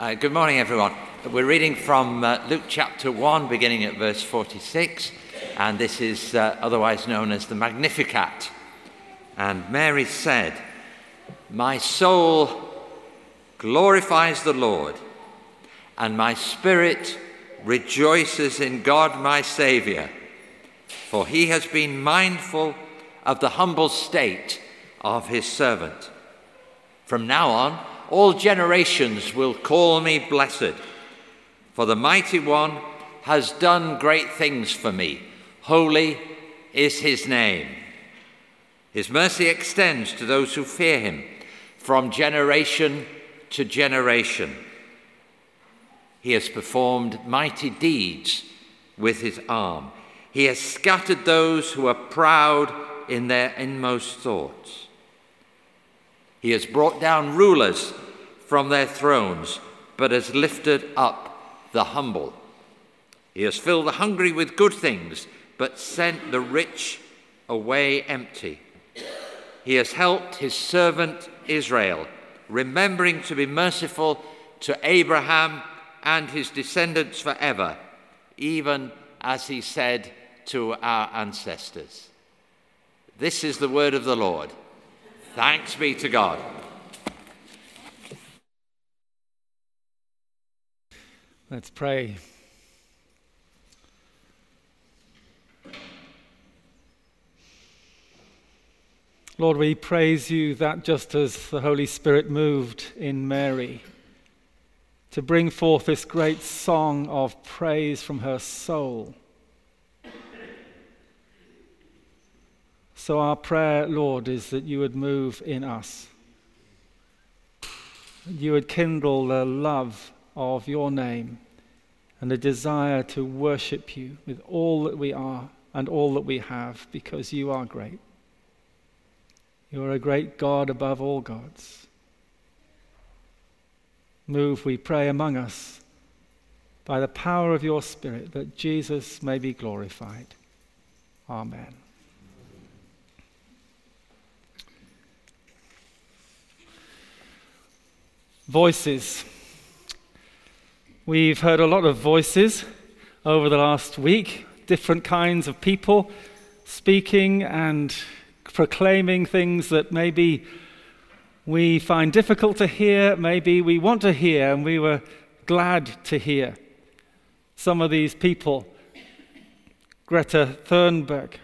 Uh, good morning, everyone. We're reading from uh, Luke chapter 1, beginning at verse 46, and this is uh, otherwise known as the Magnificat. And Mary said, My soul glorifies the Lord, and my spirit rejoices in God my Saviour, for he has been mindful of the humble state of his servant. From now on, all generations will call me blessed, for the mighty one has done great things for me. Holy is his name. His mercy extends to those who fear him from generation to generation. He has performed mighty deeds with his arm. He has scattered those who are proud in their inmost thoughts. He has brought down rulers from their thrones, but has lifted up the humble. He has filled the hungry with good things, but sent the rich away empty. He has helped his servant Israel, remembering to be merciful to Abraham and his descendants forever, even as he said to our ancestors. This is the word of the Lord. Thanks be to God. Let's pray. Lord, we praise you that just as the Holy Spirit moved in Mary to bring forth this great song of praise from her soul So, our prayer, Lord, is that you would move in us. You would kindle the love of your name and the desire to worship you with all that we are and all that we have because you are great. You are a great God above all gods. Move, we pray, among us by the power of your Spirit that Jesus may be glorified. Amen. Voices. We've heard a lot of voices over the last week, different kinds of people speaking and proclaiming things that maybe we find difficult to hear, maybe we want to hear, and we were glad to hear. Some of these people, Greta Thunberg,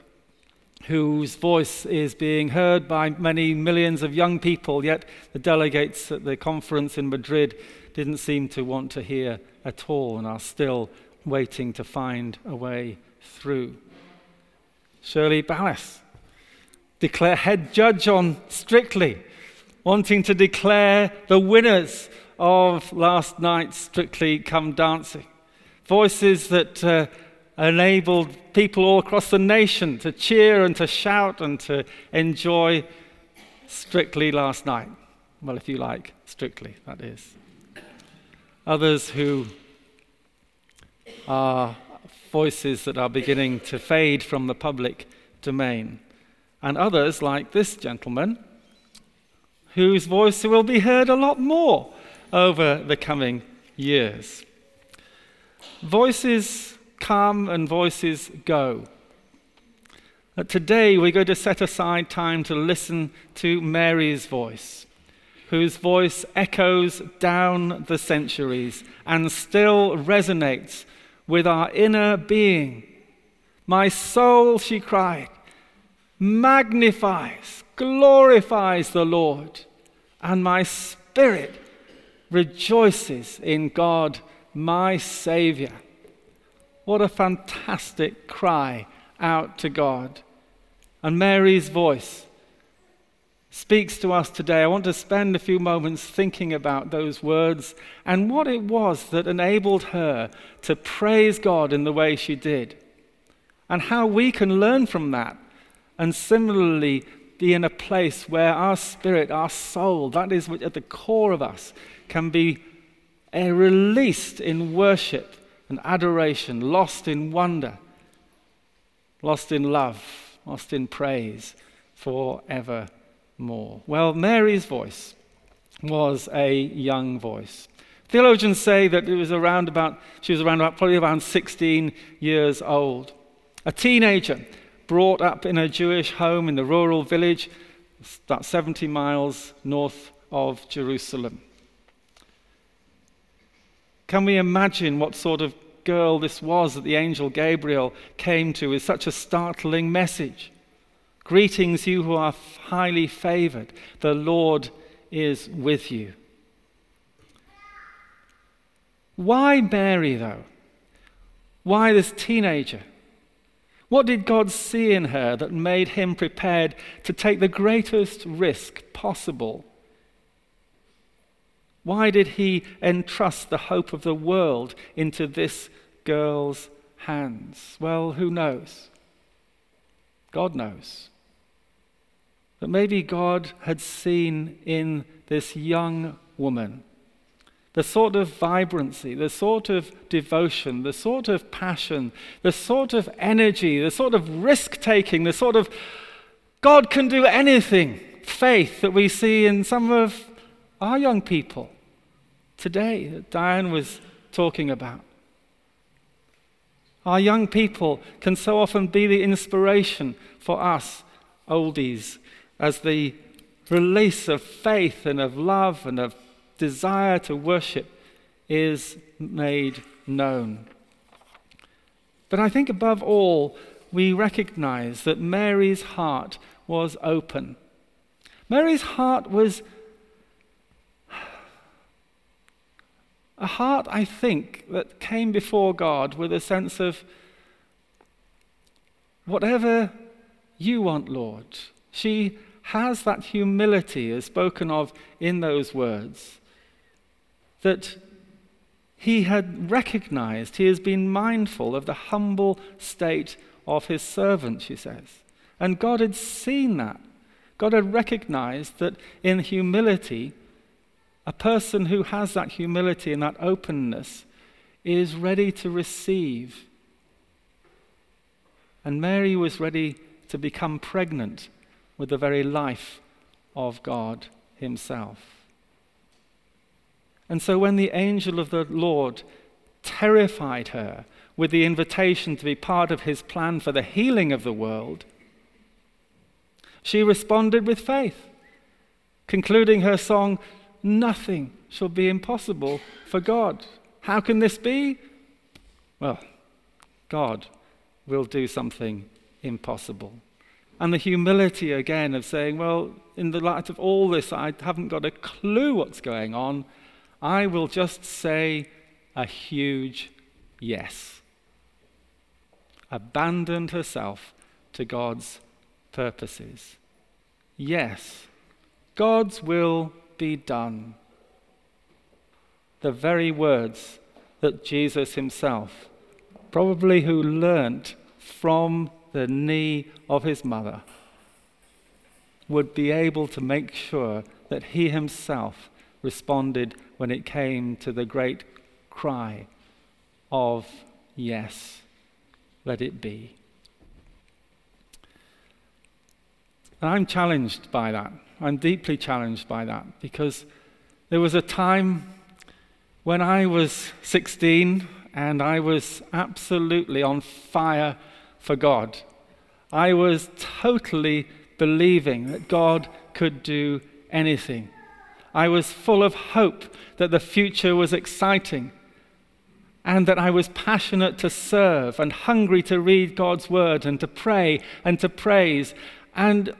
whose voice is being heard by many millions of young people, yet the delegates at the conference in Madrid didn't seem to want to hear at all and are still waiting to find a way through. Shirley Ballas, declare head judge on Strictly, wanting to declare the winners of last night's Strictly Come Dancing. Voices that uh, enabled people all across the nation to cheer and to shout and to enjoy strictly last night. Well, if you like, strictly, that is. Others who are voices that are beginning to fade from the public domain. And others, like this gentleman, whose voice will be heard a lot more over the coming years. Voices come and voices go. That today we're going to set aside time to listen to Mary's voice, whose voice echoes down the centuries and still resonates with our inner being. My soul, she cried, magnifies, glorifies the Lord, and my spirit rejoices in God, my Savior. What a fantastic cry out to God. And Mary's voice speaks to us today. I want to spend a few moments thinking about those words and what it was that enabled her to praise God in the way she did, and how we can learn from that and similarly be in a place where our spirit, our soul, that is at the core of us, can be uh, released in worship and adoration, lost in wonder, lost in love, lost in praise forevermore. Well, Mary's voice was a young voice. Theologians say that it was around about, she was around about, probably around 16 years old. A teenager brought up in a Jewish home in the rural village, about 70 miles north of Jerusalem. Can we imagine what sort of girl this was that the angel Gabriel came to with such a startling message? Greetings, you who are highly favored. The Lord is with you. Why Mary, though? Why this teenager? What did God see in her that made him prepared to take the greatest risk possible? Why did he entrust the hope of the world into this girl's hands? Well, who knows? God knows. But maybe God had seen in this young woman the sort of vibrancy, the sort of devotion, the sort of passion, the sort of energy, the sort of risk taking, the sort of God can do anything faith that we see in some of our young people today that Diane was talking about. Our young people can so often be the inspiration for us oldies as the release of faith and of love and of desire to worship is made known. But I think above all, we recognize that Mary's heart was open. Mary's heart was a heart, I think, that came before God with a sense of whatever you want, Lord. She has that humility as spoken of in those words that he had recognized, he has been mindful of the humble state of his servant, she says. And God had seen that. God had recognized that in humility, a person who has that humility and that openness is ready to receive. And Mary was ready to become pregnant with the very life of God Himself. And so when the angel of the Lord terrified her with the invitation to be part of his plan for the healing of the world, she responded with faith, concluding her song, Nothing shall be impossible for God. How can this be? Well, God will do something impossible. And the humility again of saying, Well, in the light of all this, I haven't got a clue what's going on. I will just say a huge yes. Abandoned herself to God's purposes. Yes, God's will be done. The very words that Jesus himself, probably who learnt from the knee of his mother, would be able to make sure that he himself responded when it came to the great cry of, Yes, let it be. And I'm challenged by that. I'm deeply challenged by that because there was a time when I was 16 and I was absolutely on fire for God. I was totally believing that God could do anything. I was full of hope that the future was exciting and that I was passionate to serve and hungry to read God's word and to pray and to praise. And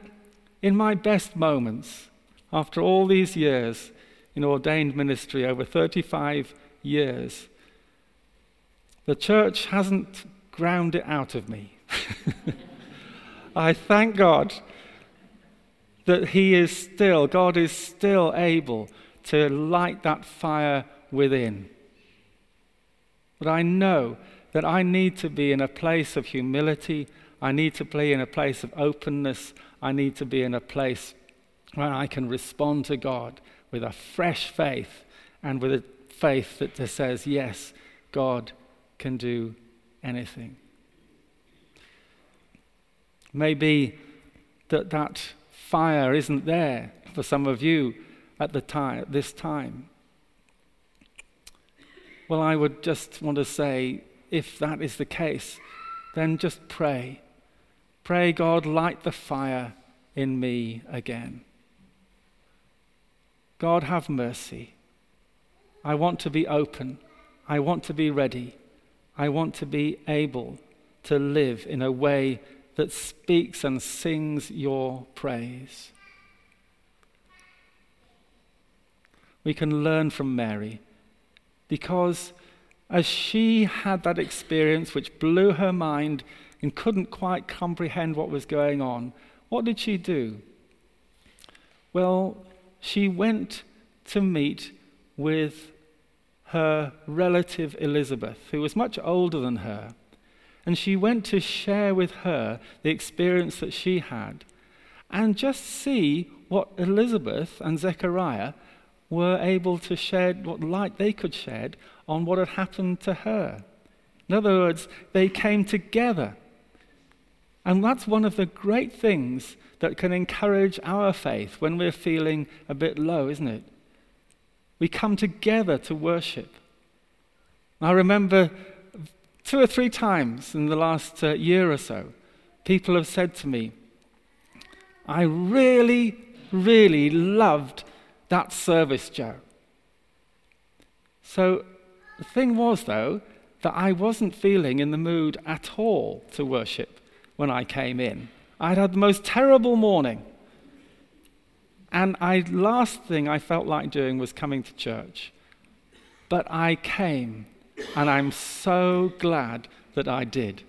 in my best moments, after all these years in ordained ministry, over 35 years, the church hasn't ground it out of me. I thank God that He is still, God is still able to light that fire within. But I know that I need to be in a place of humility. I need to be in a place of openness. I need to be in a place where I can respond to God with a fresh faith and with a faith that says, yes, God can do anything. Maybe that that fire isn't there for some of you at the time, this time. Well, I would just want to say if that is the case, then just pray. Pray, God, light the fire in me again. God, have mercy. I want to be open. I want to be ready. I want to be able to live in a way that speaks and sings your praise. We can learn from Mary because as she had that experience which blew her mind and couldn't quite comprehend what was going on, what did she do? Well, she went to meet with her relative Elizabeth, who was much older than her. And she went to share with her the experience that she had and just see what Elizabeth and Zechariah were able to shed, what light they could shed on what had happened to her. In other words, they came together. And that's one of the great things that can encourage our faith when we're feeling a bit low, isn't it? We come together to worship. I remember Two or three times in the last uh, year or so, people have said to me, I really, really loved that service, Joe. So the thing was, though, that I wasn't feeling in the mood at all to worship when I came in. I'd had the most terrible morning. And I last thing I felt like doing was coming to church. But I came and I'm so glad that I did.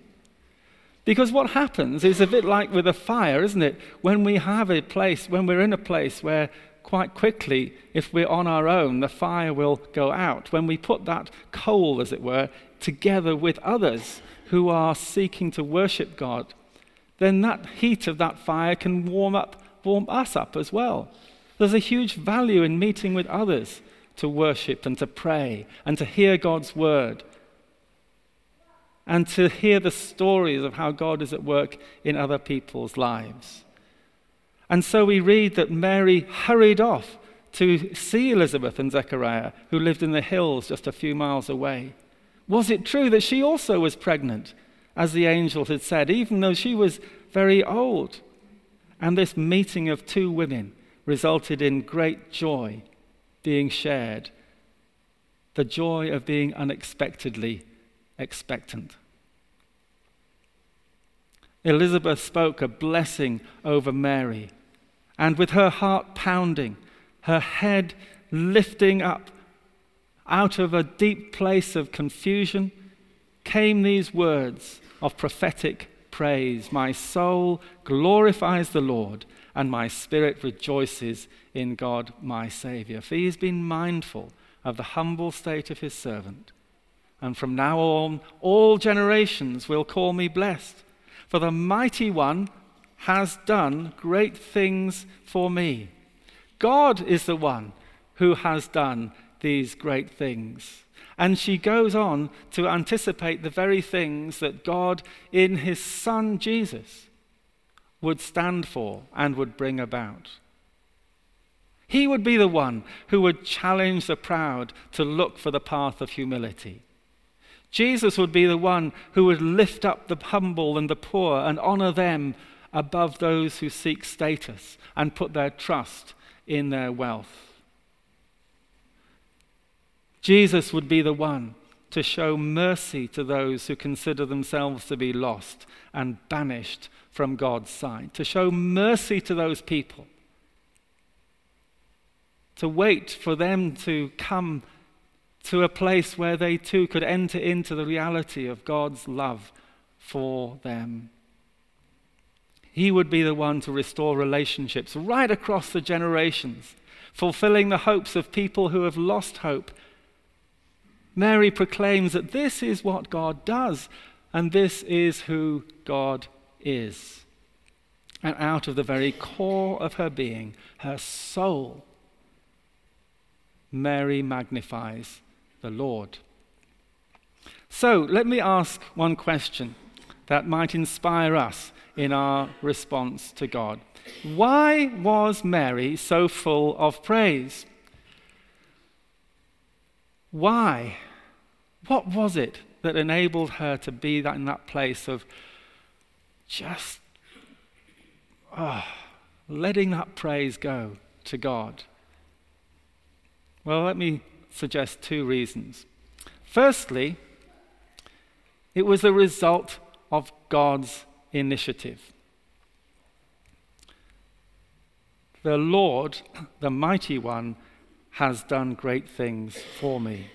Because what happens is a bit like with a fire, isn't it? When we have a place, when we're in a place where quite quickly, if we're on our own, the fire will go out. When we put that coal, as it were, together with others who are seeking to worship God, then that heat of that fire can warm up, warm us up as well. There's a huge value in meeting with others to worship and to pray and to hear God's word and to hear the stories of how God is at work in other people's lives. And so we read that Mary hurried off to see Elizabeth and Zechariah, who lived in the hills just a few miles away. Was it true that she also was pregnant, as the angel had said, even though she was very old? And this meeting of two women resulted in great joy being shared, the joy of being unexpectedly expectant. Elizabeth spoke a blessing over Mary, and with her heart pounding, her head lifting up out of a deep place of confusion, came these words of prophetic praise My soul glorifies the Lord, and my spirit rejoices in God my Saviour. For he has been mindful of the humble state of his servant. And from now on, all generations will call me blessed. For the mighty one has done great things for me. God is the one who has done these great things. And she goes on to anticipate the very things that God, in his Son Jesus, would stand for and would bring about. He would be the one who would challenge the proud to look for the path of humility. Jesus would be the one who would lift up the humble and the poor and honor them above those who seek status and put their trust in their wealth. Jesus would be the one to show mercy to those who consider themselves to be lost and banished from God's sight, to show mercy to those people, to wait for them to come to a place where they too could enter into the reality of God's love for them. He would be the one to restore relationships right across the generations, fulfilling the hopes of people who have lost hope Mary proclaims that this is what God does, and this is who God is. And out of the very core of her being, her soul, Mary magnifies the Lord. So let me ask one question that might inspire us in our response to God. Why was Mary so full of praise? Why What was it that enabled her to be that in that place of just oh, letting that praise go to God? Well, let me suggest two reasons. Firstly, it was a result of God's initiative. The Lord, the mighty one, has done great things for me.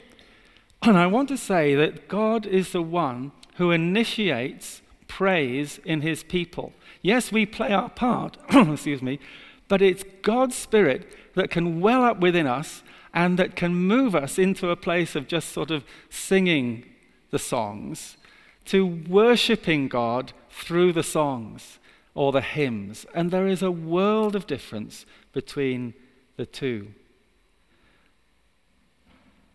And I want to say that God is the one who initiates praise in his people. Yes, we play our part, excuse me, but it's God's Spirit that can well up within us and that can move us into a place of just sort of singing the songs to worshiping God through the songs or the hymns. And there is a world of difference between the two.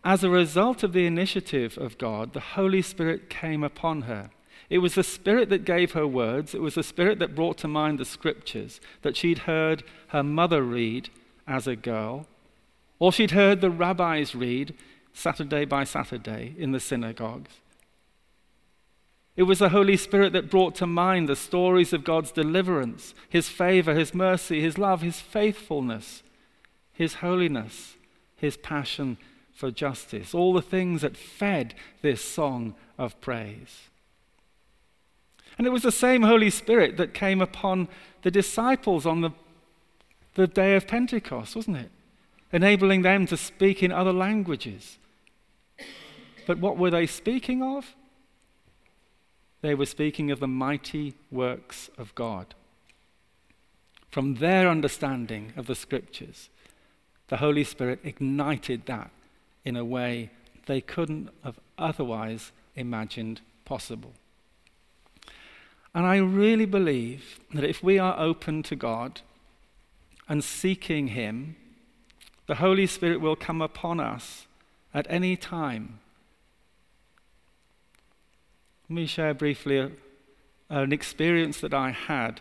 As a result of the initiative of God, the Holy Spirit came upon her. It was the Spirit that gave her words. It was the Spirit that brought to mind the scriptures that she'd heard her mother read as a girl, or she'd heard the rabbis read Saturday by Saturday in the synagogues. It was the Holy Spirit that brought to mind the stories of God's deliverance, His favor, His mercy, His love, His faithfulness, His holiness, His passion for justice, all the things that fed this song of praise. And it was the same Holy Spirit that came upon the disciples on the, the day of Pentecost, wasn't it? Enabling them to speak in other languages. But what were they speaking of? They were speaking of the mighty works of God. From their understanding of the scriptures, the Holy Spirit ignited that in a way they couldn't have otherwise imagined possible. And I really believe that if we are open to God and seeking Him, the Holy Spirit will come upon us at any time let me share briefly a, an experience that I had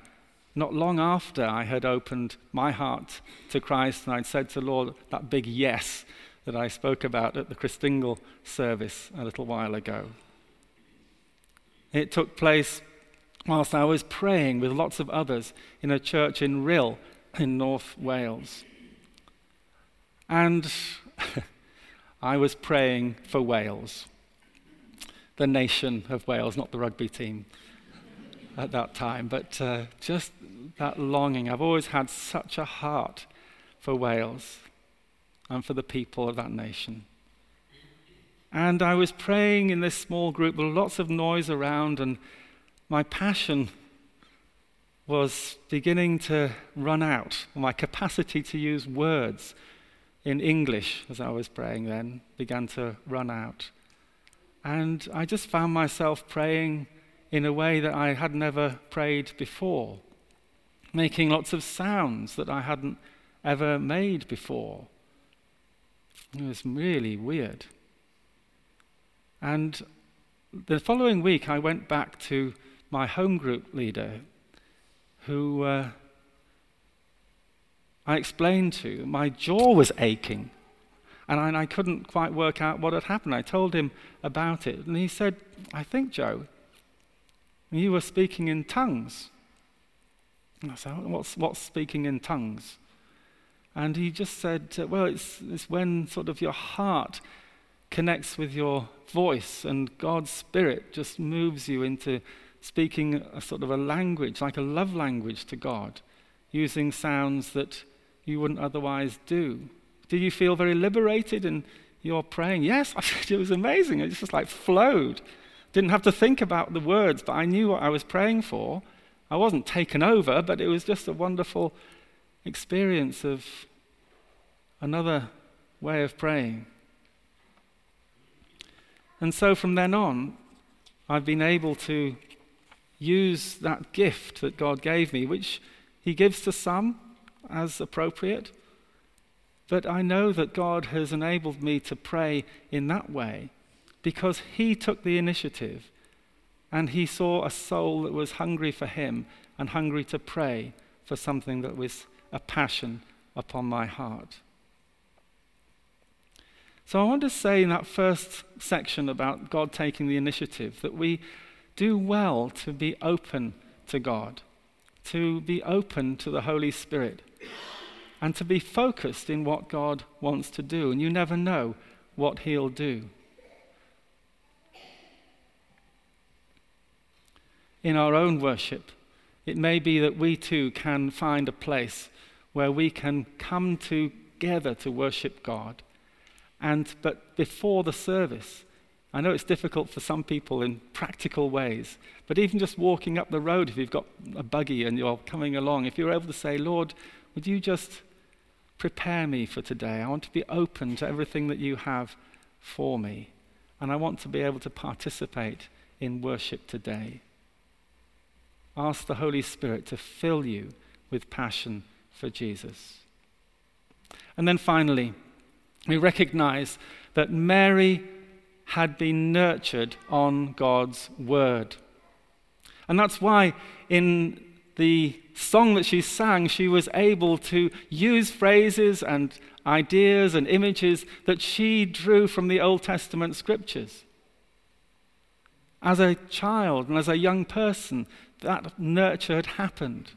not long after I had opened my heart to Christ and I'd said to the Lord that big yes that I spoke about at the Christingle service a little while ago. It took place whilst I was praying with lots of others in a church in Rhyl in North Wales. And I was praying for Wales the nation of Wales, not the rugby team at that time, but uh, just that longing. I've always had such a heart for Wales and for the people of that nation. And I was praying in this small group with lots of noise around, and my passion was beginning to run out. My capacity to use words in English as I was praying then began to run out. And I just found myself praying in a way that I had never prayed before, making lots of sounds that I hadn't ever made before. It was really weird. And the following week, I went back to my home group leader, who uh, I explained to. My jaw was aching. And I, and I couldn't quite work out what had happened. I told him about it. And he said, I think, Joe, you were speaking in tongues. And I said, what's, what's speaking in tongues? And he just said, uh, well, it's, it's when sort of your heart connects with your voice and God's Spirit just moves you into speaking a sort of a language, like a love language to God, using sounds that you wouldn't otherwise do. Did you feel very liberated in your praying? Yes, I said it was amazing. It just like flowed. Didn't have to think about the words, but I knew what I was praying for. I wasn't taken over, but it was just a wonderful experience of another way of praying. And so from then on, I've been able to use that gift that God gave me, which He gives to some as appropriate, but I know that God has enabled me to pray in that way because He took the initiative and He saw a soul that was hungry for Him and hungry to pray for something that was a passion upon my heart. So I want to say in that first section about God taking the initiative that we do well to be open to God, to be open to the Holy Spirit, and to be focused in what God wants to do. And you never know what He'll do. In our own worship, it may be that we too can find a place where we can come together to worship God and, but before the service, I know it's difficult for some people in practical ways, but even just walking up the road, if you've got a buggy and you're coming along, if you're able to say, Lord, would you just prepare me for today? I want to be open to everything that you have for me, and I want to be able to participate in worship today. Ask the Holy Spirit to fill you with passion for Jesus. And then finally, we recognize that Mary had been nurtured on God's word. And that's why in the song that she sang, she was able to use phrases and ideas and images that she drew from the Old Testament scriptures. As a child and as a young person, that nurture had happened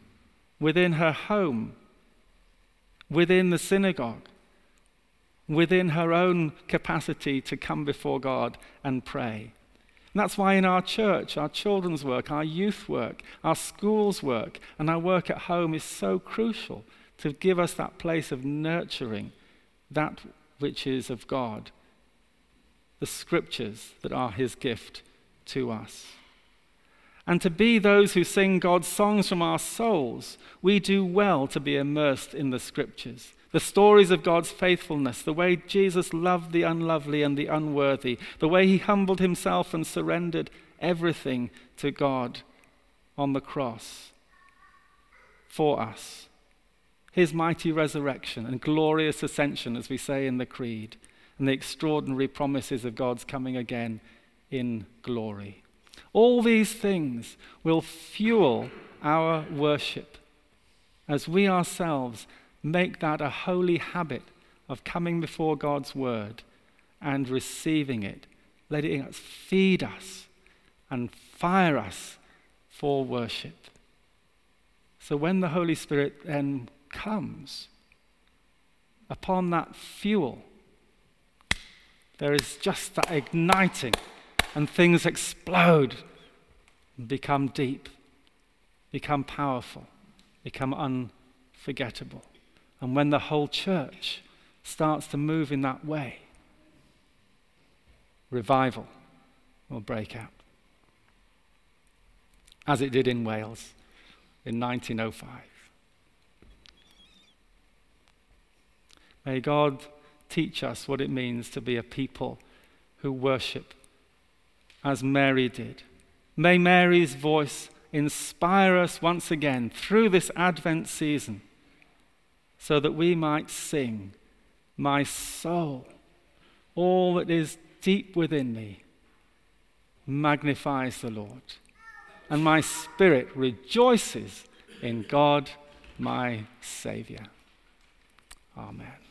within her home, within the synagogue within her own capacity to come before God and pray. And that's why in our church, our children's work, our youth work, our schools work, and our work at home is so crucial to give us that place of nurturing that which is of God, the scriptures that are His gift to us. And to be those who sing God's songs from our souls, we do well to be immersed in the scriptures the stories of God's faithfulness, the way Jesus loved the unlovely and the unworthy, the way he humbled himself and surrendered everything to God on the cross for us. His mighty resurrection and glorious ascension, as we say in the Creed, and the extraordinary promises of God's coming again in glory. All these things will fuel our worship as we ourselves make that a holy habit of coming before God's word and receiving it, letting it feed us and fire us for worship. So when the Holy Spirit then comes upon that fuel, there is just that igniting, and things explode and become deep, become powerful, become unforgettable. And when the whole church starts to move in that way, revival will break out. As it did in Wales in 1905. May God teach us what it means to be a people who worship as Mary did. May Mary's voice inspire us once again through this Advent season so that we might sing, My soul, all that is deep within me, magnifies the Lord, and my spirit rejoices in God, my Savior. Amen.